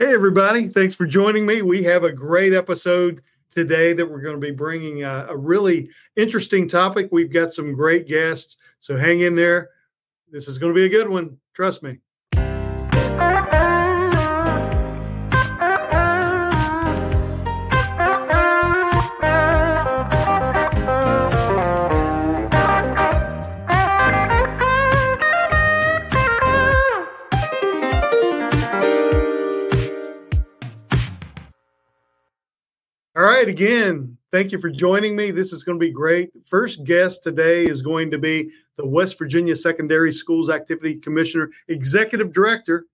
Hey, everybody. Thanks for joining me. We have a great episode today that we're going to be bringing a, a, really interesting topic. We've got some great guests, so hang in there. This is going to be a good one. Trust me. Right, again, thank you for joining me. This is going to be great. First guest today is going to be the West Virginia Secondary Schools Activity Commissioner, Executive Director.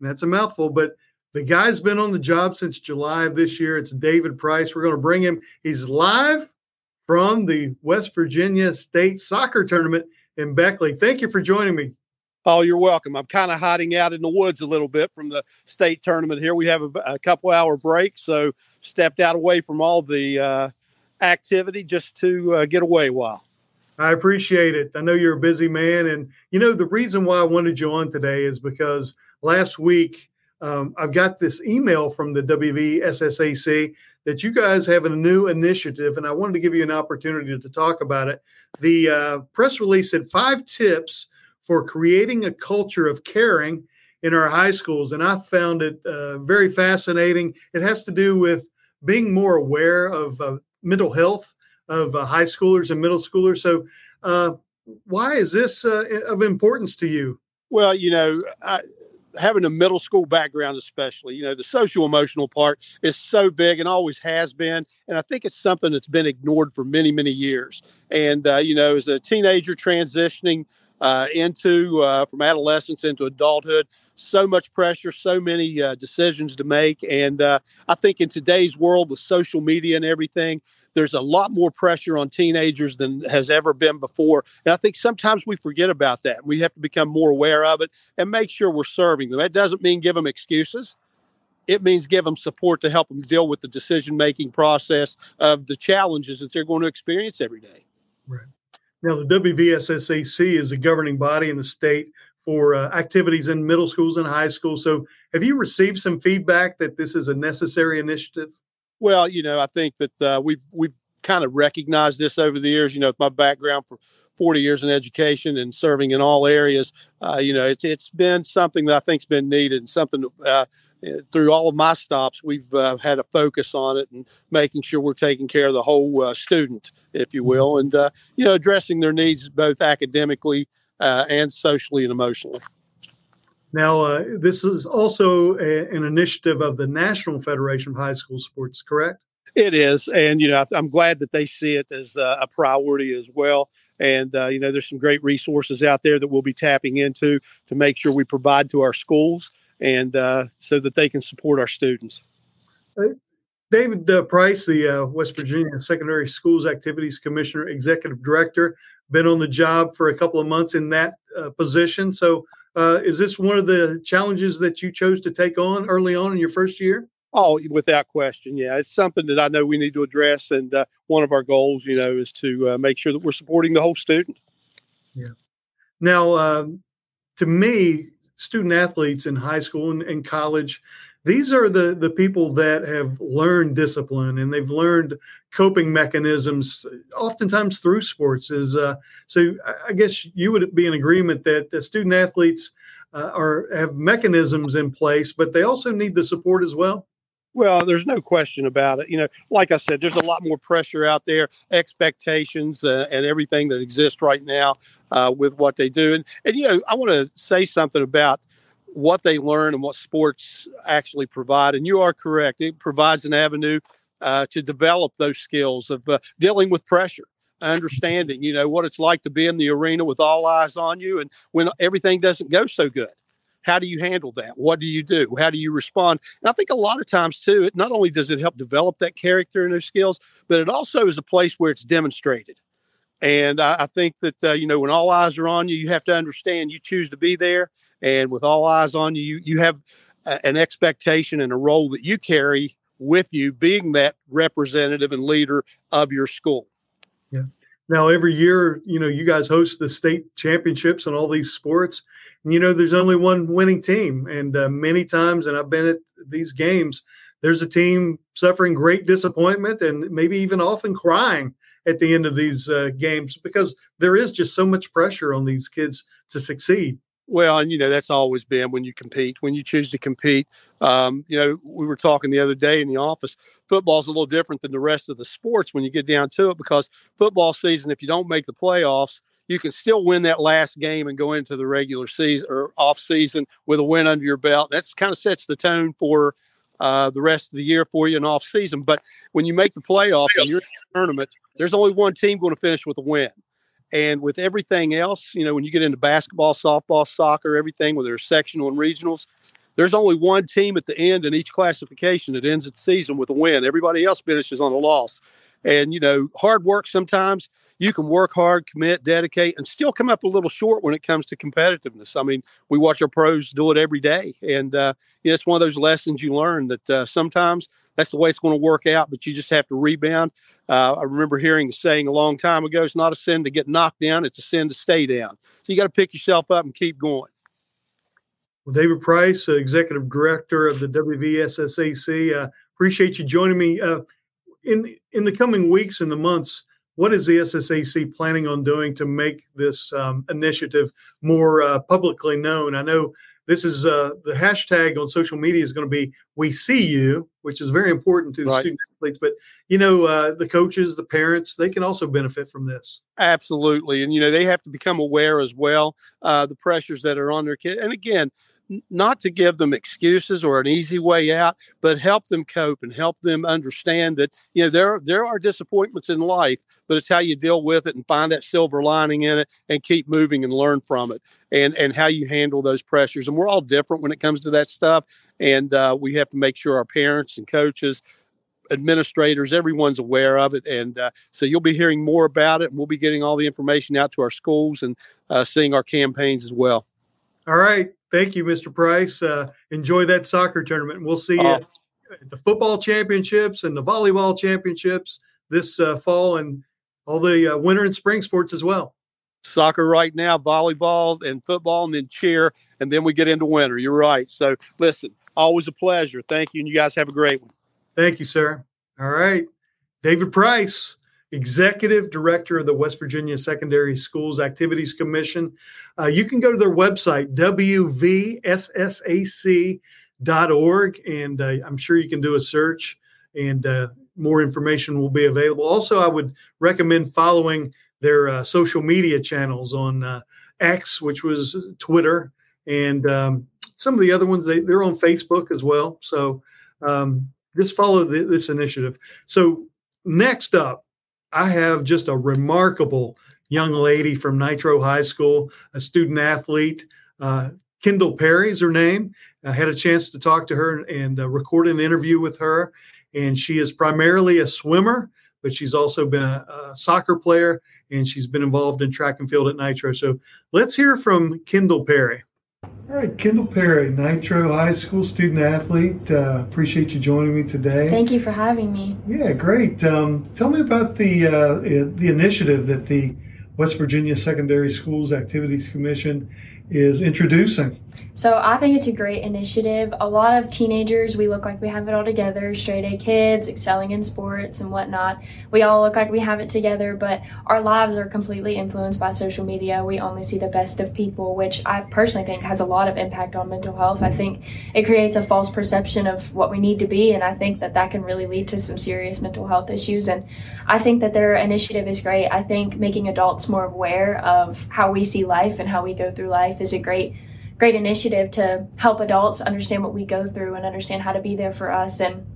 That's a mouthful, but the guy's been on the job since July of this year. It's David Price. We're going to bring him. He's live from the West Virginia State Soccer Tournament in Beckley. Thank you for joining me. Oh, you're welcome. I'm kind of hiding out in the woods a little bit from the state tournament here. We have a, a couple hour break, so stepped out away from all the uh, activity just to uh, get away a while. I appreciate it. I know you're a busy man. And, you know, the reason why I wanted you on today is because last week um, I've got this email from the WVSSAC that you guys have a new initiative, and I wanted to give you an opportunity to talk about it. The uh, press release said five tips for creating a culture of caring in our high schools. And I found it uh, very fascinating. It has to do with being more aware of uh, mental health of uh, high schoolers and middle schoolers. So, uh, why is this uh, of importance to you? Well, you know, I, having a middle school background, especially, you know, the social emotional part is so big and always has been. And I think it's something that's been ignored for many, many years. And, uh, you know, as a teenager transitioning uh, into from adolescence into adulthood, so much pressure, so many uh, decisions to make. And uh, I think in today's world with social media and everything, there's a lot more pressure on teenagers than has ever been before. And I think sometimes we forget about that. We have to become more aware of it and make sure we're serving them. That doesn't mean give them excuses. It means give them support to help them deal with the decision making process of the challenges that they're going to experience every day. Right. Now, the WVSSAC is a governing body in the state for uh, activities in middle schools and high schools. So, have you received some feedback that this is a necessary initiative? Well, you know, I think that uh, we've we've kind of recognized this over the years. You know, with my background for 40 years in education and serving in all areas, uh, you know, it's it's been something that I think's been needed and something uh, through all of my stops, we've uh, had a focus on it and making sure we're taking care of the whole uh, student, if you will, and uh, you know, addressing their needs both academically uh, and socially and emotionally. Now, uh, this is also a, an initiative of the National Federation of High School Sports, correct? It is, and you know, I'm glad that they see it as a priority as well. And uh, you know, there's some great resources out there that we'll be tapping into to make sure we provide to our schools, and uh, so that they can support our students. David uh, Price, the uh, West Virginia Secondary Schools Activities Commissioner, Executive Director, been on the job for a couple of months in that uh, position. So, uh, is this one of the challenges that you chose to take on early on in your first year? Oh, without question, yeah, it's something that I know we need to address, and uh, one of our goals, you know, is to uh, make sure that we're supporting the whole student. Yeah. Now, um, to me, student athletes in high school and, and college these are the the people that have learned discipline and they've learned coping mechanisms oftentimes through sports is uh, so i guess you would be in agreement that the student athletes uh, are have mechanisms in place but they also need the support as well well, there's no question about it. You know, like I said, there's a lot more pressure out there, expectations, uh, and everything that exists right now uh, with what they do. And, and you know, I want to say something about what they learn and what sports actually provide. And you are correct; it provides an avenue uh, to develop those skills of uh, dealing with pressure, understanding, you know, what it's like to be in the arena with all eyes on you, and when everything doesn't go so good. How do you handle that? What do you do? How do you respond? And I think a lot of times too, it not only does it help develop that character and those skills, but it also is a place where it's demonstrated. And I, I think that uh, you know when all eyes are on you, you have to understand you choose to be there, and with all eyes on you, you have a, an expectation and a role that you carry with you, being that representative and leader of your school. Yeah. Now, every year, you know, you guys host the state championships and all these sports. And, you know, there's only one winning team. And uh, many times, and I've been at these games, there's a team suffering great disappointment and maybe even often crying at the end of these uh, games because there is just so much pressure on these kids to succeed. Well, and you know that's always been when you compete, when you choose to compete. Um, you know, we were talking the other day in the office. Football's a little different than the rest of the sports when you get down to it because football season, if you don't make the playoffs, you can still win that last game and go into the regular season or off season with a win under your belt. That's kind of sets the tone for uh, the rest of the year for you in off season. But when you make the playoffs and you're in the tournament, there's only one team going to finish with a win. And with everything else, you know, when you get into basketball, softball, soccer, everything, whether it's sectional and regionals, there's only one team at the end in each classification that ends the season with a win. Everybody else finishes on a loss. And, you know, hard work sometimes you can work hard, commit, dedicate, and still come up a little short when it comes to competitiveness. I mean, we watch our pros do it every day. And uh, you know, it's one of those lessons you learn that uh, sometimes that's the way it's going to work out, but you just have to rebound. Uh, I remember hearing the saying a long time ago it's not a sin to get knocked down, it's a sin to stay down. So you got to pick yourself up and keep going. Well, David Price, uh, Executive Director of the WVSSAC, uh, appreciate you joining me. Uh, in in the coming weeks and the months, what is the SSAC planning on doing to make this um, initiative more uh, publicly known? I know this is uh, the hashtag on social media is going to be "We See You," which is very important to the right. student athletes. But you know, uh, the coaches, the parents, they can also benefit from this. Absolutely, and you know, they have to become aware as well uh, the pressures that are on their kid. And again, not to give them excuses or an easy way out, but help them cope and help them understand that you know there there are disappointments in life, but it's how you deal with it and find that silver lining in it and keep moving and learn from it, and and how you handle those pressures. And we're all different when it comes to that stuff, and uh, we have to make sure our parents and coaches administrators, everyone's aware of it. And uh, so you'll be hearing more about it, and we'll be getting all the information out to our schools and uh, seeing our campaigns as well. All right. Thank you, Mr. Price. Uh, enjoy that soccer tournament. We'll see you at the football championships and the volleyball championships this uh, fall and all the uh, winter and spring sports as well. Soccer right now, volleyball and football, and then cheer, and then we get into winter. You're right. So, listen, always a pleasure. Thank you, and you guys have a great one. Thank you, sir. All right. David Price, Executive Director of the West Virginia Secondary Schools Activities Commission. Uh, you can go to their website, wvssac.org, and uh, I'm sure you can do a search and uh, more information will be available. Also, I would recommend following their uh, social media channels on uh, X, which was Twitter, and um, some of the other ones, they, are on Facebook as well. So um, just follow the, this initiative. So, next up, I have just a remarkable young lady from Nitro High School, a student athlete. Uh, Kyndall Perry is her name. I had a chance to talk to her and uh, record an interview with her. And she is primarily a swimmer, but she's also been a, a, soccer player and she's been involved in track and field at Nitro. So let's hear from Kyndall Perry. All right, Kyndall Perry, Nitro High School student athlete. Uh, appreciate you joining me today. Thank you for having me. Yeah, great. Um, tell me about the uh, the initiative that the West Virginia Secondary Schools Activities Commission is introducing. So I think it's a great initiative. A lot of teenagers, we look like we have it all together, straight A kids, excelling in sports and whatnot. We all look like we have it together, but our lives are completely influenced by social media. We only see the best of people, which I personally think has a lot of impact on mental health. I think it creates a false perception of what we need to be, and I think that that can really lead to some serious mental health issues. And I think that their initiative is great. I think making adults more aware of how we see life and how we go through life is a great great initiative to help adults understand what we go through and understand how to be there for us and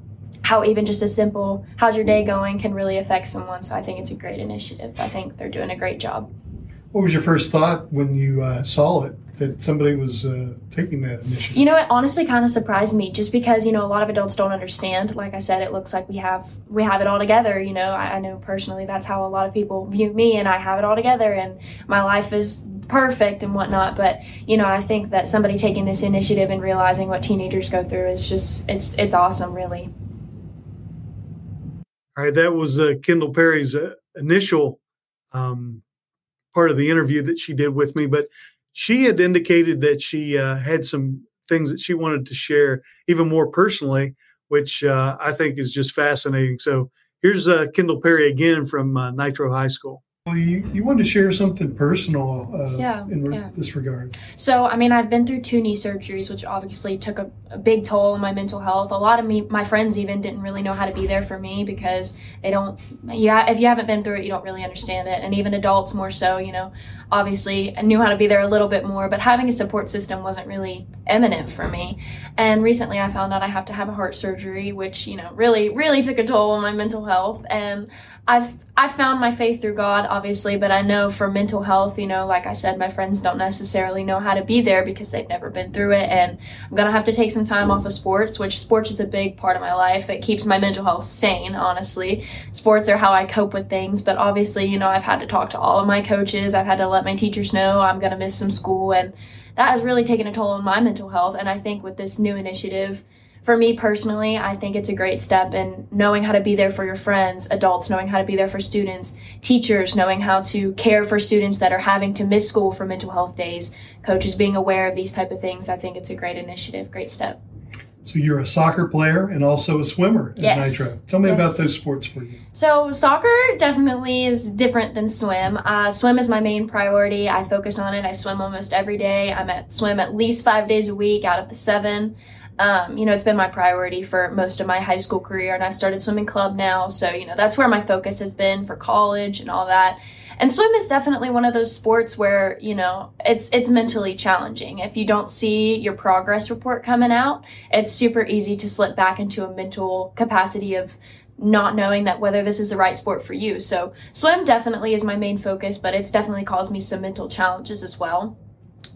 how even just a simple how's your day going can really affect someone so i think it's a great initiative i think they're doing a great job what was your first thought when you uh, saw it that somebody was uh, taking that initiative? You know, it honestly kind of surprised me, just because you know a lot of adults don't understand. Like I said, it looks like we have we have it all together. You know, I, I know personally that's how a lot of people view me, and I have it all together, and my life is perfect and whatnot. But you know, I think that somebody taking this initiative and realizing what teenagers go through is just it's it's awesome, really. All right, that was uh, Kyndall Perry's uh, initial um, part of the interview that she did with me, but she had indicated that she uh, had some things that she wanted to share even more personally, which uh, I think is just fascinating. So here's uh, Kyndall Perry again from uh, Nitro High School. Well, you, you wanted to share something personal uh, Yeah, in re- yeah. this regard. So, I mean, I've been through two knee surgeries, which obviously took a, a big toll on my mental health. A lot of me, my friends even didn't really know how to be there for me because they don't, yeah, if you haven't been through it, you don't really understand it. And even adults more so, you know, obviously I knew how to be there a little bit more, but having a support system wasn't really eminent for me. And recently I found out I have to have a heart surgery, which, you know, really, really took a toll on my mental health. And I've I found my faith through God, obviously, but I know for mental health, you know, like I said, my friends don't necessarily know how to be there because they've never been through it. And I'm gonna have to take some time off of sports, which sports is a big part of my life. It keeps my mental health sane, honestly. Sports are how I cope with things, but obviously, you know, I've had to talk to all of my coaches. I've had to let my teachers know I'm gonna miss some school and that has really taken a toll on my mental health. And I think with this new initiative, for me personally, I think it's a great step in knowing how to be there for your friends, adults knowing how to be there for students, teachers knowing how to care for students that are having to miss school for mental health days, coaches being aware of these type of things. I think it's a great initiative, great step. So you're a soccer player and also a swimmer at Yes. Nitro. Tell me about those sports for you. So soccer definitely is different than swim. Uh, swim is my main priority. I focus on it. I swim almost every day. I'm at swim at least five days a week out of the seven. Um, you know, it's been my priority for most of my high school career, and I've started swimming club now. So you know, that's where my focus has been for college and all that. And swim is definitely one of those sports where you know it's it's mentally challenging. If you don't see your progress report coming out, it's super easy to slip back into a mental capacity of not knowing that whether this is the right sport for you. So swim definitely is my main focus, but it's definitely caused me some mental challenges as well.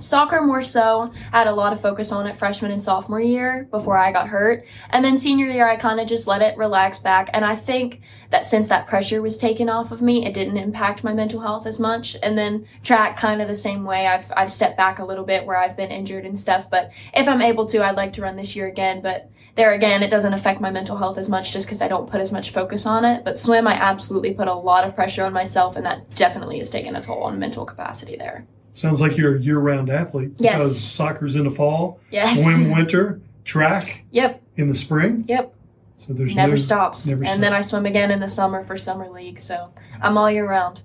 Soccer more so I had a lot of focus on it freshman and sophomore year before I got hurt. And then senior year I kind of just let it relax back and I think that since that pressure was taken off of me, it didn't impact my mental health as much. And then track kind of the same way. I've I've stepped back a little bit where I've been injured and stuff, but if I'm able to, I'd like to run this year again, but there again, it doesn't affect my mental health as much just because I don't put as much focus on it. But swim, I absolutely put a lot of pressure on myself, and that definitely has taken a toll on mental capacity there. Sounds like you're a year-round athlete Yes. because soccer's in the fall, Yes. swim winter, track Yep, in the spring. yep. So there's never no, stops. never and then I swim again in the summer for summer league. So I'm all year round.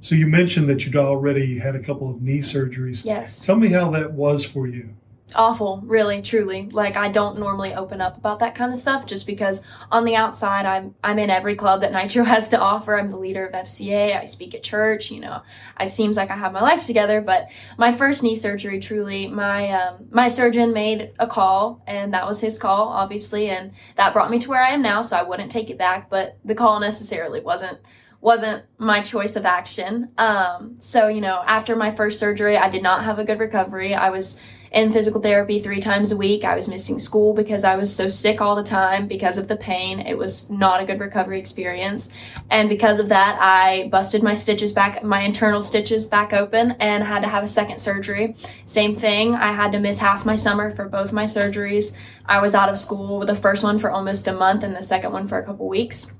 So you mentioned that you'd already had a couple of knee surgeries. Yes. Tell me how that was for you. Awful really truly. Like i don't normally open up about that kind of stuff just because on the outside i'm i'm in every club that nitro has to offer. I'm the leader of fca i speak at church you know. I seems like i have my life together but my first knee surgery truly my um, my surgeon made a call and that was his call obviously and that brought me to where i am now so i wouldn't take it back but the call necessarily wasn't wasn't my choice of action um, so you know after my first surgery i did not have a good recovery i was in physical therapy three times a week. I was missing school because I was so sick all the time because of the pain. It was not a good recovery experience. And because of that, I busted my stitches back, my internal stitches back open and had to have a second surgery. Same thing. I had to miss half my summer for both my surgeries. I was out of school with the first one for almost a month and the second one for a couple weeks.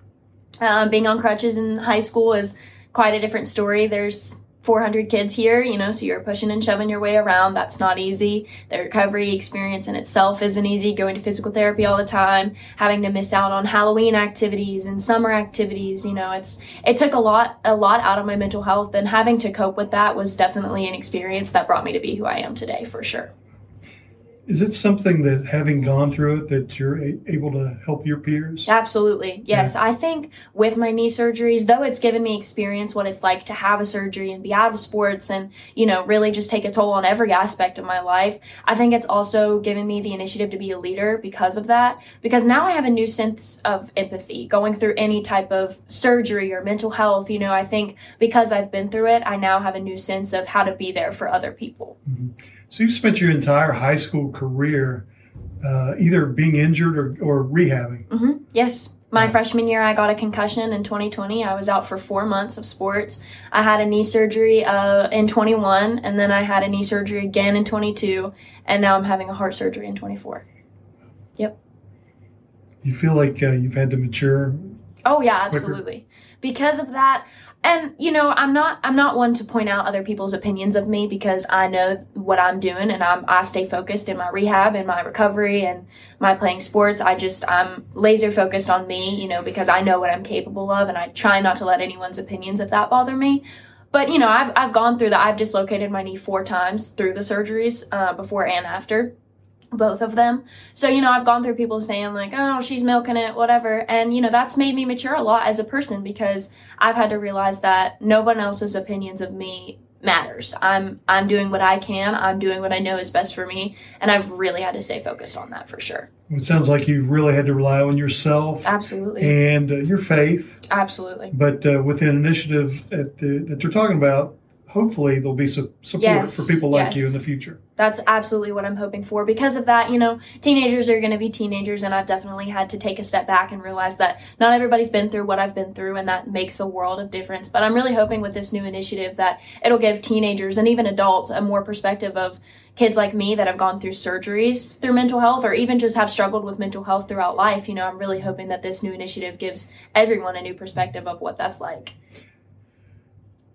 Uh, being on crutches in high school is quite a different story. There's 400 kids here, you know, so you're pushing and shoving your way around. That's not easy. The recovery experience in itself isn't easy. Going to physical therapy all the time, having to miss out on Halloween activities and summer activities, you know, it's it took a lot a lot out of my mental health and having to cope with that was definitely an experience that brought me to be who I am today for sure. Is it something that having gone through it that you're a- able to help your peers? Absolutely. Yes. I think with my knee surgeries, though it's given me experience what it's like to have a surgery and be out of sports and, you know, really just take a toll on every aspect of my life, I think it's also given me the initiative to be a leader because of that. Because now I have a new sense of empathy going through any type of surgery or mental health. You know, I think because I've been through it, I now have a new sense of how to be there for other people. Mm-hmm. So you spent your entire high school career uh, either being injured or, or rehabbing. hmm Yes. My freshman year, I got a concussion in 2020. I was out for four months of sports. I had a knee surgery uh, in 21, and then I had a knee surgery again in 22, and now I'm having a heart surgery in 24. Yep. You feel like uh, you've had to mature Oh yeah, absolutely. Because of that, and you know i'm not i'm not one to point out other people's opinions of me because i know what i'm doing and i'm i stay focused in my rehab and my recovery and my playing sports. I just i'm laser focused on me you know because i know what i'm capable of and i try not to let anyone's opinions of that bother me. But you know i've, I've gone through that. I've dislocated my knee four times through the surgeries uh, before and after both of them. So, you know, I've gone through people saying, like, oh, she's milking it, whatever. And, you know, that's made me mature a lot as a person because I've had to realize that no one else's opinions of me matters. I'm I'm doing what I can. I'm doing what I know is best for me, and I've really had to stay focused on that for sure. It sounds like you really had to rely on yourself, absolutely, and uh, your faith, absolutely. But uh, with an initiative the, that you're talking about, hopefully there'll be some support yes, for people like yes. you in the future. That's absolutely what I'm hoping for. Because of that, you know, teenagers are going to be teenagers, and I've definitely had to take a step back and realize that not everybody's been through what I've been through, and that makes a world of difference. But I'm really hoping with this new initiative that it'll give teenagers and even adults a more perspective of kids like me that have gone through surgeries through mental health or even just have struggled with mental health throughout life. You know, I'm really hoping that this new initiative gives everyone a new perspective of what that's like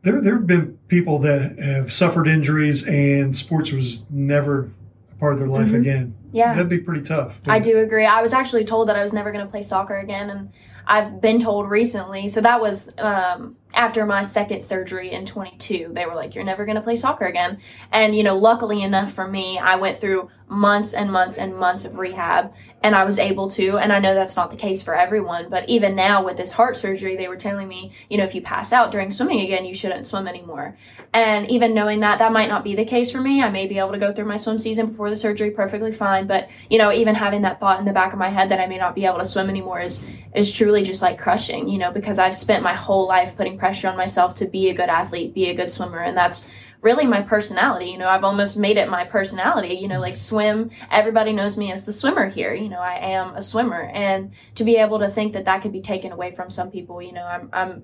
there there have been people that have suffered injuries and sports was never a part of their life mm-hmm. again. Yeah, that'd be pretty tough. I do agree. I was actually told that I was never going to play soccer again, and I've been told recently. So that was um, after my second surgery in 22. They were like, "You're never going to play soccer again." And you know, luckily enough for me, I went through months and months and months of rehab and I was able to. And I know that's not the case for everyone, but even now with this heart surgery, they were telling me, you know, if you pass out during swimming again, you shouldn't swim anymore. And even knowing that that might not be the case for me, I may be able to go through my swim season before the surgery perfectly fine. But, you know, even having that thought in the back of my head that I may not be able to swim anymore is, is truly just like crushing, you know, because I've spent my whole life putting pressure on myself to be a good athlete, be a good swimmer. And that's, really my personality. You know, I've almost made it my personality. You know, like swim, everybody knows me as the swimmer here. You know, I am a swimmer. And to be able to think that that could be taken away from some people, you know, I'm, I'm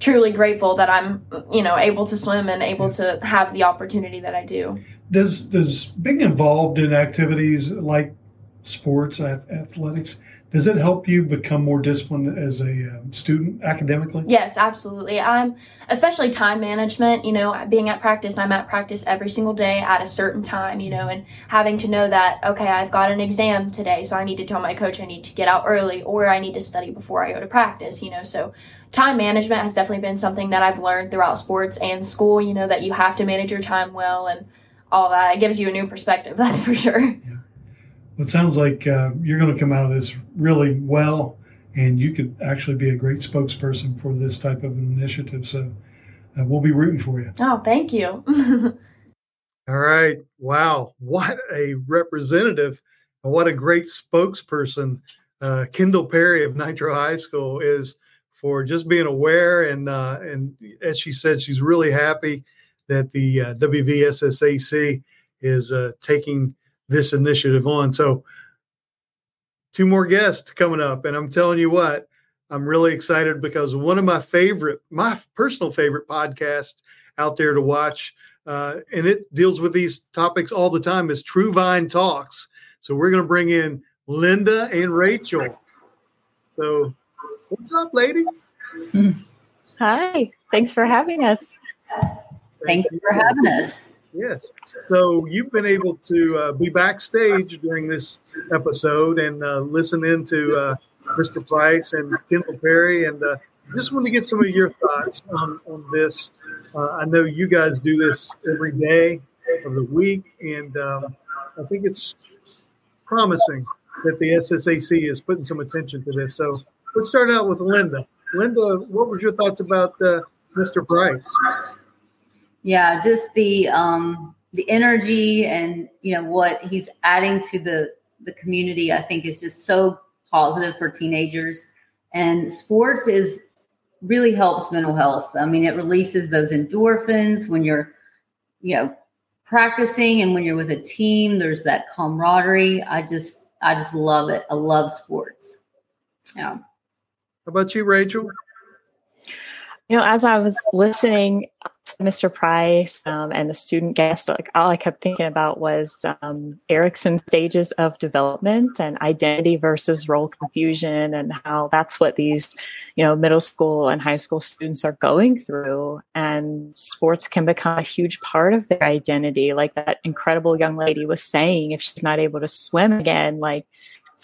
truly grateful that I'm, you know, able to swim and able to have the opportunity that I do. Does, does being involved in activities like sports, athletics, does it help you become more disciplined as a uh, student academically? Yes, absolutely. I'm especially time management. You know, being at practice, I'm at practice every single day at a certain time. You know, and having to know that okay, I've got an exam today, so I need to tell my coach I need to get out early, or I need to study before I go to practice. You know, so time management has definitely been something that I've learned throughout sports and school. You know, that you have to manage your time well and all that. It gives you a new perspective. That's for sure. Yeah it sounds like uh, you're going to come out of this really well, and you could actually be a great spokesperson for this type of an initiative. So uh, we'll be rooting for you. Oh, thank you. All right. Wow. What a representative and what a great spokesperson uh, Kyndall Perry of Nitro High School is for just being aware. And, uh, and as she said, she's really happy that the uh, WVSSAC is uh, taking this initiative on. So, two more guests coming up, and I'm telling you what, I'm really excited because one of my favorite, my personal favorite podcasts out there to watch, uh, and it deals with these topics all the time, is True Vine Talks. So we're going to bring in Linda and Rachel. So, what's up, ladies? Hi. Thanks for having us. Thank Thanks for having us. Yes. So you've been able to uh, be backstage during this episode and uh, listen in to uh, Mr. Price and Kyndall Perry, and uh, just want to get some of your thoughts on, on this. Uh, I know you guys do this every day of the week, and um, I think it's promising that the SSAC is putting some attention to this. So let's start out with Linda. Linda, what was your thoughts about uh, Mr. Price? Yeah just the um the energy and you know what he's adding to the the community i think is just so positive for teenagers. And sports is really helps mental health. I mean it releases those endorphins when you're you know practicing and when you're with a team there's that camaraderie. I just i just love it. I love sports. Yeah. How about you rachel You know, as I was listening to Mr. Price um, and the student guest, like all I kept thinking about was um, Erikson's stages of development and identity versus role confusion, and how that's what these, you know, middle school and high school students are going through. And sports can become a huge part of their identity, like that incredible young lady was saying. If she's not able to swim again, like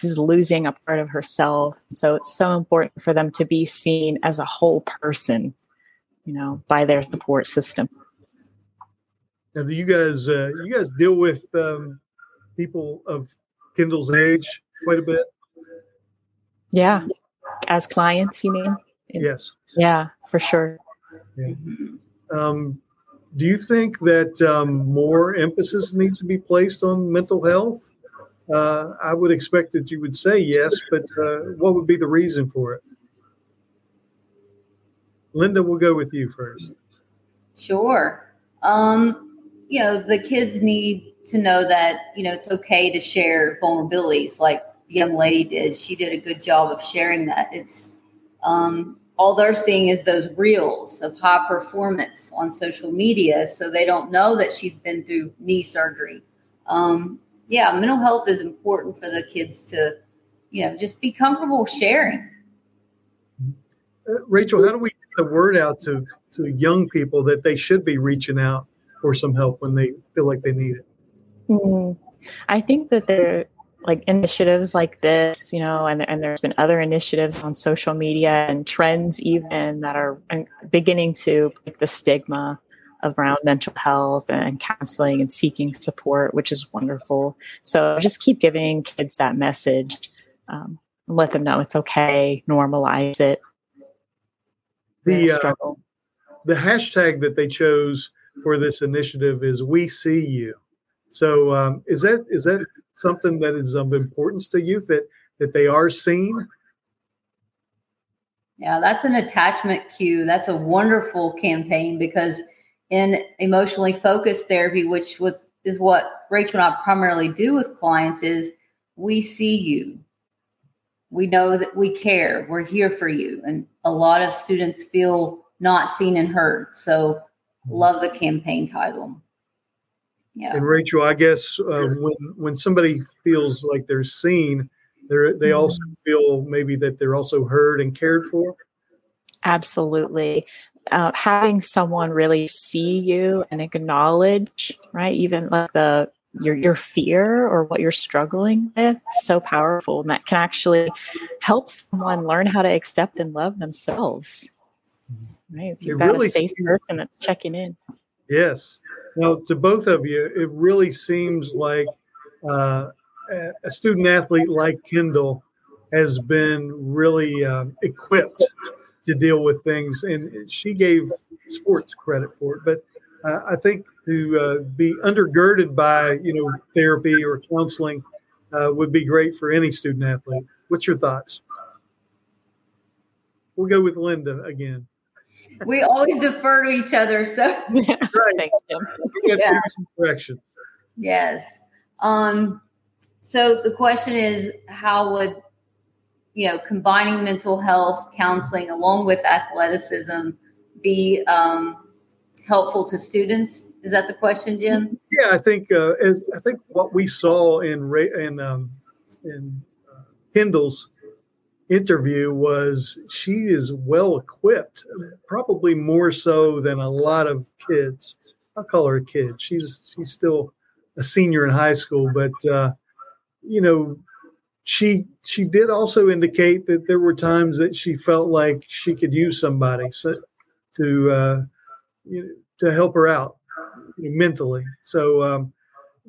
is losing a part of herself. So it's so important for them to be seen as a whole person, you know, by their support system. Now, do you guys uh, you guys deal with um, people of Kyndall's age quite a bit? Yeah, as clients, you mean? Yes. Yeah, for sure. Yeah. Um, do you think that um, more emphasis needs to be placed on mental health? Uh, I would expect that you would say yes, but uh, what would be the reason for it? Linda, we'll go with you first. Sure. Um, you know, the kids need to know that, you know, it's okay to share vulnerabilities like the young lady did. She did a good job of sharing that. It's um, all they're seeing is those reels of high performance on social media. So they don't know that she's been through knee surgery. Um, yeah, mental health is important for the kids to, you know, just be comfortable sharing. Uh, Rachel, how do we get the word out to to young people that they should be reaching out for some help when they feel like they need it? Mm, I think that there like initiatives like this, you know, and and there's been other initiatives on social media and trends even that are beginning to break the stigma around mental health and counseling and seeking support, which is wonderful. So just keep giving kids that message. Um, let them know it's okay, normalize it. The uh, the hashtag that they chose for this initiative is "We See You." So um, is that is that something that is of importance to youth that that they are seen? Yeah, that's an attachment cue. That's a wonderful campaign because in emotionally focused therapy, which with, is what Rachel and I primarily do with clients, is we see you. We know that we care. We're here for you. And a lot of students feel not seen and heard. So love the campaign title. Yeah. And Rachel, I guess uh, when when somebody feels like they're seen, they're they mm-hmm. also feel maybe that they're also heard and cared for. Absolutely uh, having someone really see you and acknowledge, right, even like the your your fear or what you're struggling with, so powerful, and that can actually help someone learn how to accept and love themselves. Right, if you've it got really a safe seems, person that's checking in. Yes. Well, to both of you, it really seems like uh, a student athlete like Kyndall has been really uh, equipped to deal with things. And she gave sports credit for it, but uh, I think to uh, be undergirded by you know therapy or counseling uh, would be great for any student athlete. What's your thoughts? We'll go with Linda again. We always defer to each other, so yeah. right. yeah. correction. Yes. Um, so the question is, how would you know, combining mental health counseling along with athleticism be um, helpful to students? Is that the question, Jim? Yeah, I think uh, as, I think what we saw in in um, in uh, Kyndall's interview was she is well equipped, probably more so than a lot of kids. I'll call her a kid. She's she's still a senior in high school, but uh, you know she she did also indicate that there were times that she felt like she could use somebody so, to uh, you know, to help her out mentally. So um,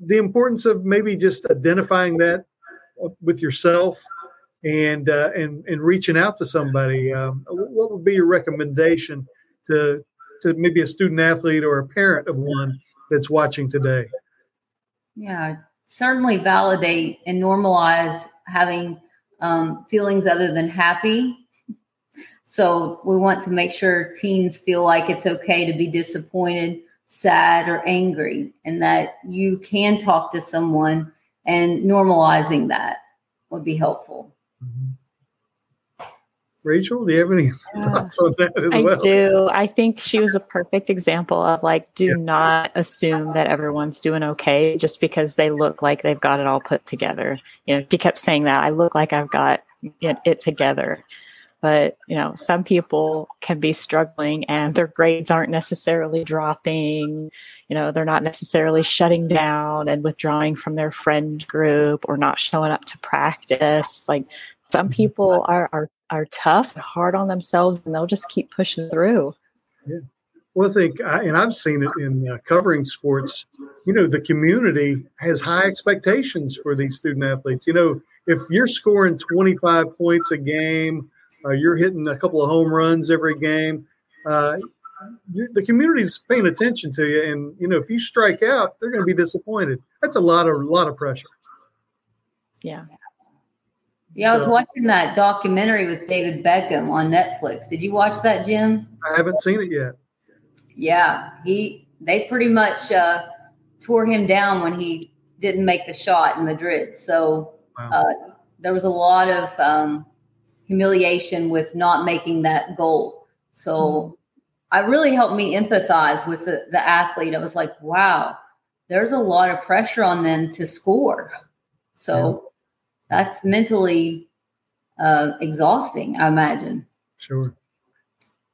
the importance of maybe just identifying that with yourself and uh, and and reaching out to somebody. Um, what would be your recommendation to to maybe a student athlete or a parent of one that's watching today? Yeah, certainly validate and normalize having um, feelings other than happy. So we want to make sure teens feel like it's okay to be disappointed, sad, or angry, and that you can talk to someone and normalizing that would be helpful. Rachel, do you have any yeah. thoughts on that as I well? I do. I think she was a perfect example of like, do yeah. not assume that everyone's doing okay just because they look like they've got it all put together. You know, she kept saying that I look like I've got it, it together. But, you know, some people can be struggling and their grades aren't necessarily dropping. You know, they're not necessarily shutting down and withdrawing from their friend group or not showing up to practice. Like some mm-hmm. people are, are are tough and hard on themselves and they'll just keep pushing through. Yeah. Well, I think, and I've seen it in uh, covering sports, you know, the community has high expectations for these student athletes. You know, if you're scoring 25 points a game, uh, you're hitting a couple of home runs every game, uh, the community's paying attention to you. And, you know, if you strike out, they're going to be disappointed. That's a lot of, lot of pressure. Yeah. Yeah, I was so, watching that documentary with David Beckham on Netflix. Did you watch that, Jim? I haven't seen it yet. Yeah, he they pretty much uh, tore him down when he didn't make the shot in Madrid. So wow. uh, there was a lot of um, humiliation with not making that goal. So mm-hmm. I really helped me empathize with the, the athlete. I was like, wow, there's a lot of pressure on them to score. So that's mentally uh, exhausting, I imagine. Sure.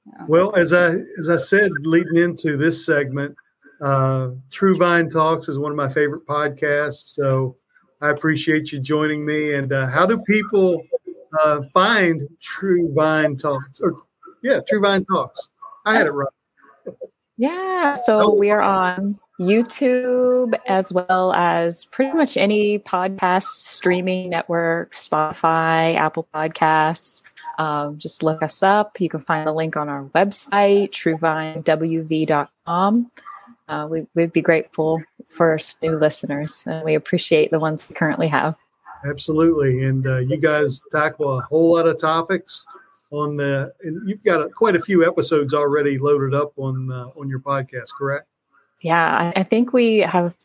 Yeah. Well, as I as I said, leading into this segment, uh, True Vine Talks is one of my favorite podcasts. So I appreciate you joining me. And uh, how do people uh, find True Vine Talks? Or yeah, True Vine Talks. I had it right. Yeah. So we are on YouTube, as well as pretty much any podcast streaming network, Spotify, Apple Podcasts. Um, just look us up. You can find the link on our website, truevinewv.com. Uh, we, would be grateful for new listeners, and we appreciate the ones we currently have. Absolutely, and uh, you guys tackle a whole lot of topics on the. And you've got a, quite a few episodes already loaded up on uh, on your podcast, correct? Yeah, I, I think we have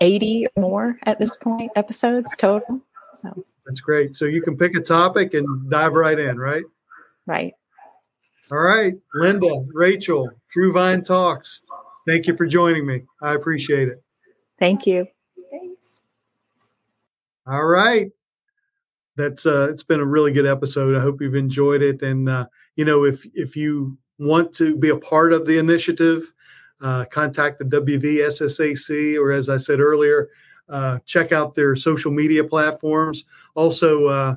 80 more at this point episodes total. So that's great. So you can pick a topic and dive right in, right? Right. All right, Linda, Rachel, True Vine Talks. Thank you for joining me. I appreciate it. Thank you. Thanks. All right. That's uh it's been a really good episode. I hope you've enjoyed it. And uh, you know, if if you want to be a part of the initiative, uh, contact the WVSSAC, or as I said earlier, uh, check out their social media platforms. Also, uh,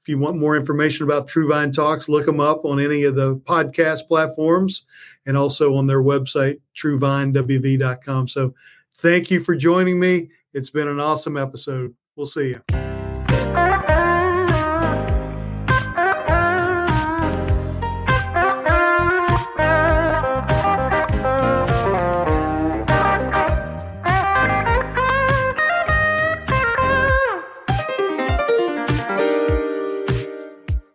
if you want more information about True Vine Talks, look them up on any of the podcast platforms and also on their website, truevinewv.com. So thank you for joining me. It's been an awesome episode. We'll see you.